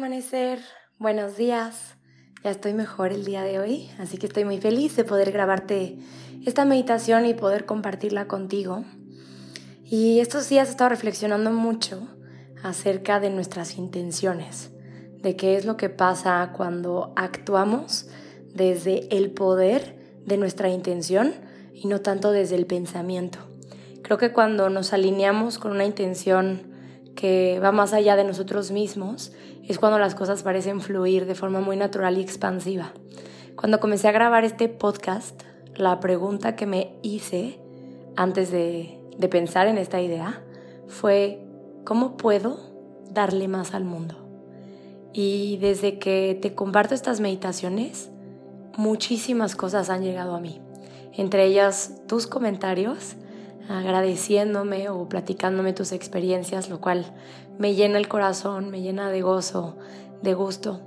amanecer, buenos días. Ya estoy mejor el día de hoy, así que estoy muy feliz de poder grabarte esta meditación y poder compartirla contigo. Y estos días he estado reflexionando mucho acerca de nuestras intenciones, de qué es lo que pasa cuando actuamos desde el poder de nuestra intención y no tanto desde el pensamiento. Creo que cuando nos alineamos con una intención que va más allá de nosotros mismos, es cuando las cosas parecen fluir de forma muy natural y expansiva. Cuando comencé a grabar este podcast, la pregunta que me hice antes de, de pensar en esta idea fue, ¿cómo puedo darle más al mundo? Y desde que te comparto estas meditaciones, muchísimas cosas han llegado a mí. Entre ellas tus comentarios, agradeciéndome o platicándome tus experiencias, lo cual me llena el corazón, me llena de gozo, de gusto.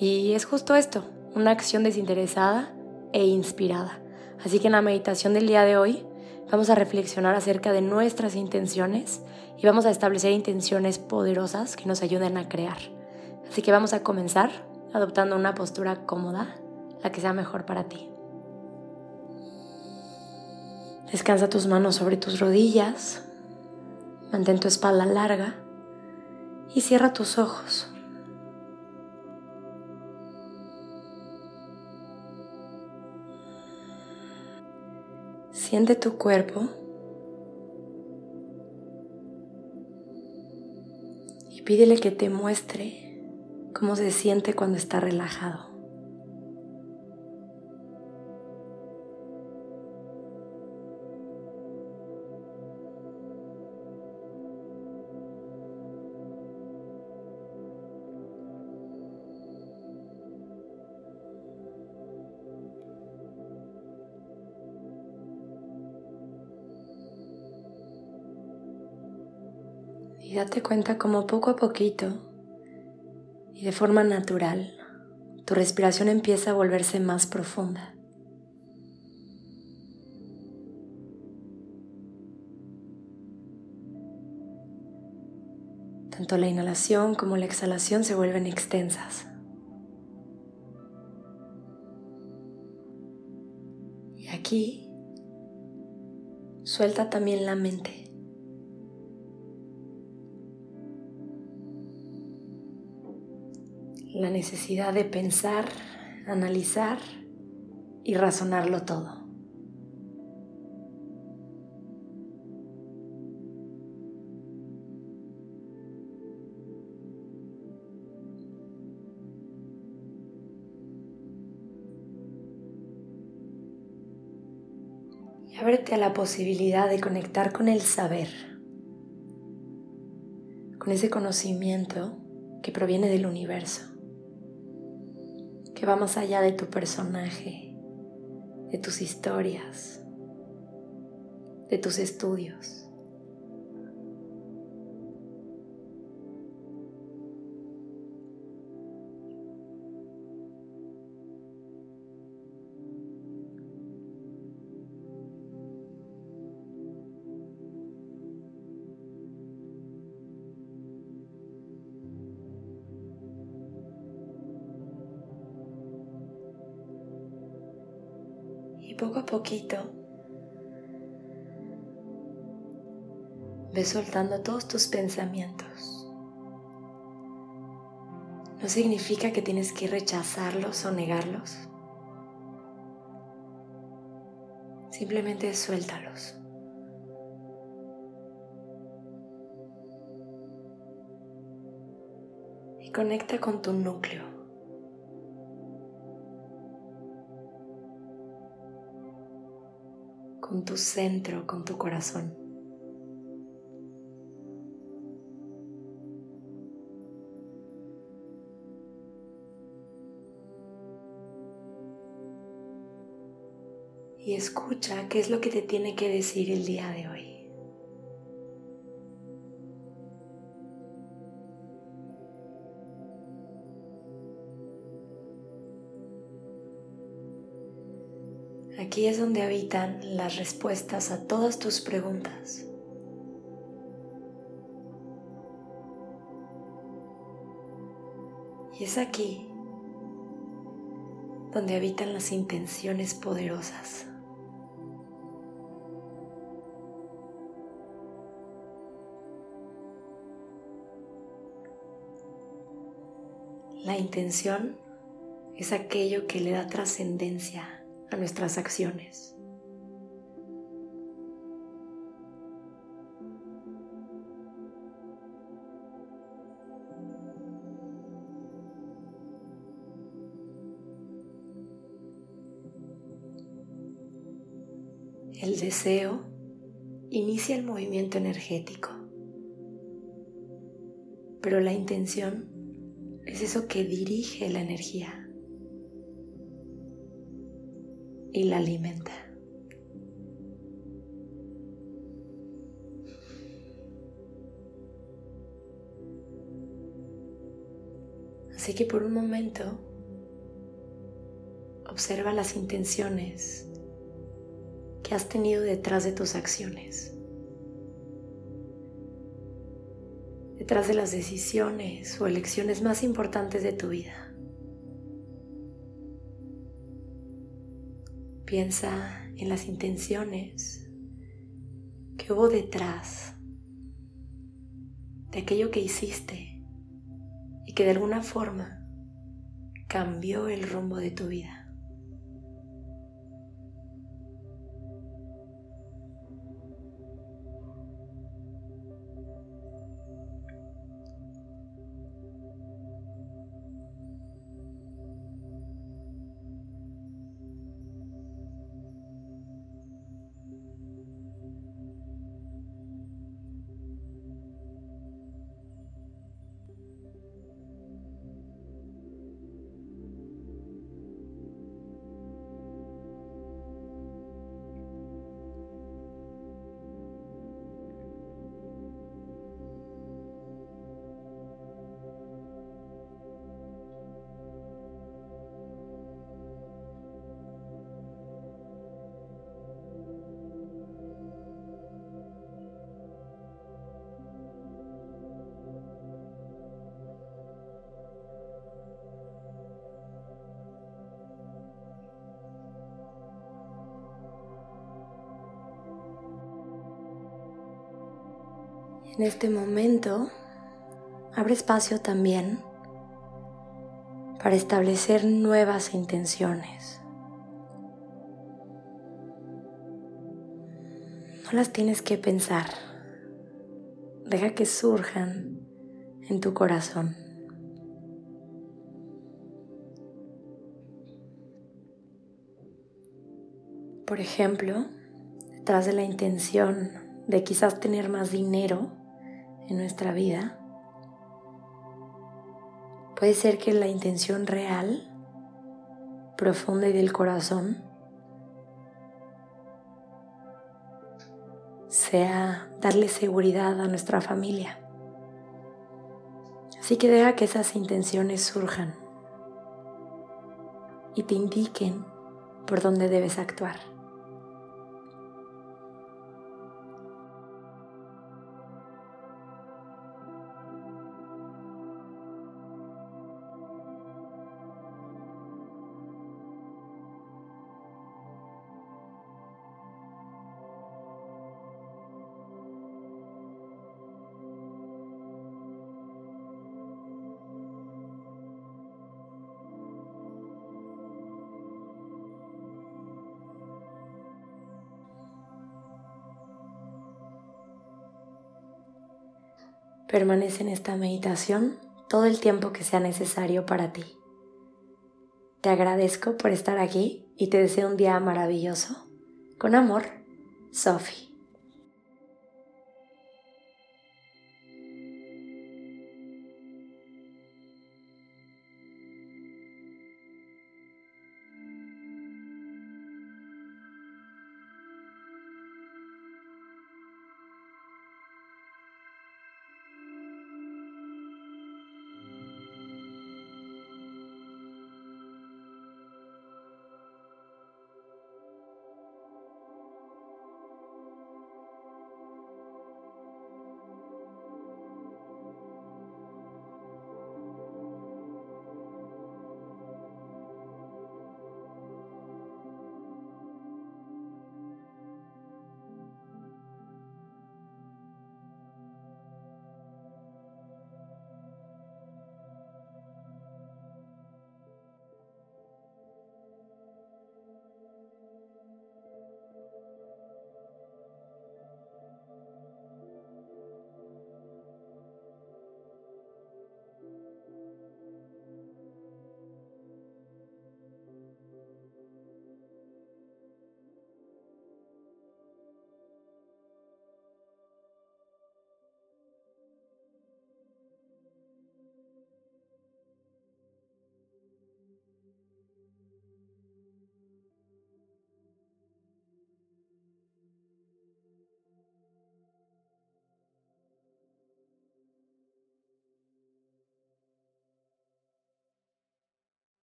Y es justo esto, una acción desinteresada e inspirada. Así que en la meditación del día de hoy vamos a reflexionar acerca de nuestras intenciones y vamos a establecer intenciones poderosas que nos ayuden a crear. Así que vamos a comenzar adoptando una postura cómoda, la que sea mejor para ti. Descansa tus manos sobre tus rodillas, mantén tu espalda larga y cierra tus ojos. Siente tu cuerpo y pídele que te muestre cómo se siente cuando está relajado. Y date cuenta como poco a poquito y de forma natural tu respiración empieza a volverse más profunda. Tanto la inhalación como la exhalación se vuelven extensas. Y aquí suelta también la mente. La necesidad de pensar, analizar y razonarlo todo. Y ábrete a la posibilidad de conectar con el saber, con ese conocimiento que proviene del universo que va más allá de tu personaje, de tus historias, de tus estudios. Poco a poquito ve soltando todos tus pensamientos. No significa que tienes que rechazarlos o negarlos. Simplemente suéltalos. Y conecta con tu núcleo. Con tu centro, con tu corazón. Y escucha qué es lo que te tiene que decir el día de hoy. Aquí es donde habitan las respuestas a todas tus preguntas. Y es aquí donde habitan las intenciones poderosas. La intención es aquello que le da trascendencia a nuestras acciones. El deseo inicia el movimiento energético, pero la intención es eso que dirige la energía y la alimenta. Así que por un momento observa las intenciones que has tenido detrás de tus acciones, detrás de las decisiones o elecciones más importantes de tu vida. Piensa en las intenciones que hubo detrás de aquello que hiciste y que de alguna forma cambió el rumbo de tu vida. En este momento, abre espacio también para establecer nuevas intenciones. No las tienes que pensar. Deja que surjan en tu corazón. Por ejemplo, detrás de la intención de quizás tener más dinero, en nuestra vida, puede ser que la intención real, profunda y del corazón, sea darle seguridad a nuestra familia. Así que deja que esas intenciones surjan y te indiquen por dónde debes actuar. Permanece en esta meditación todo el tiempo que sea necesario para ti. Te agradezco por estar aquí y te deseo un día maravilloso. Con amor, Sophie.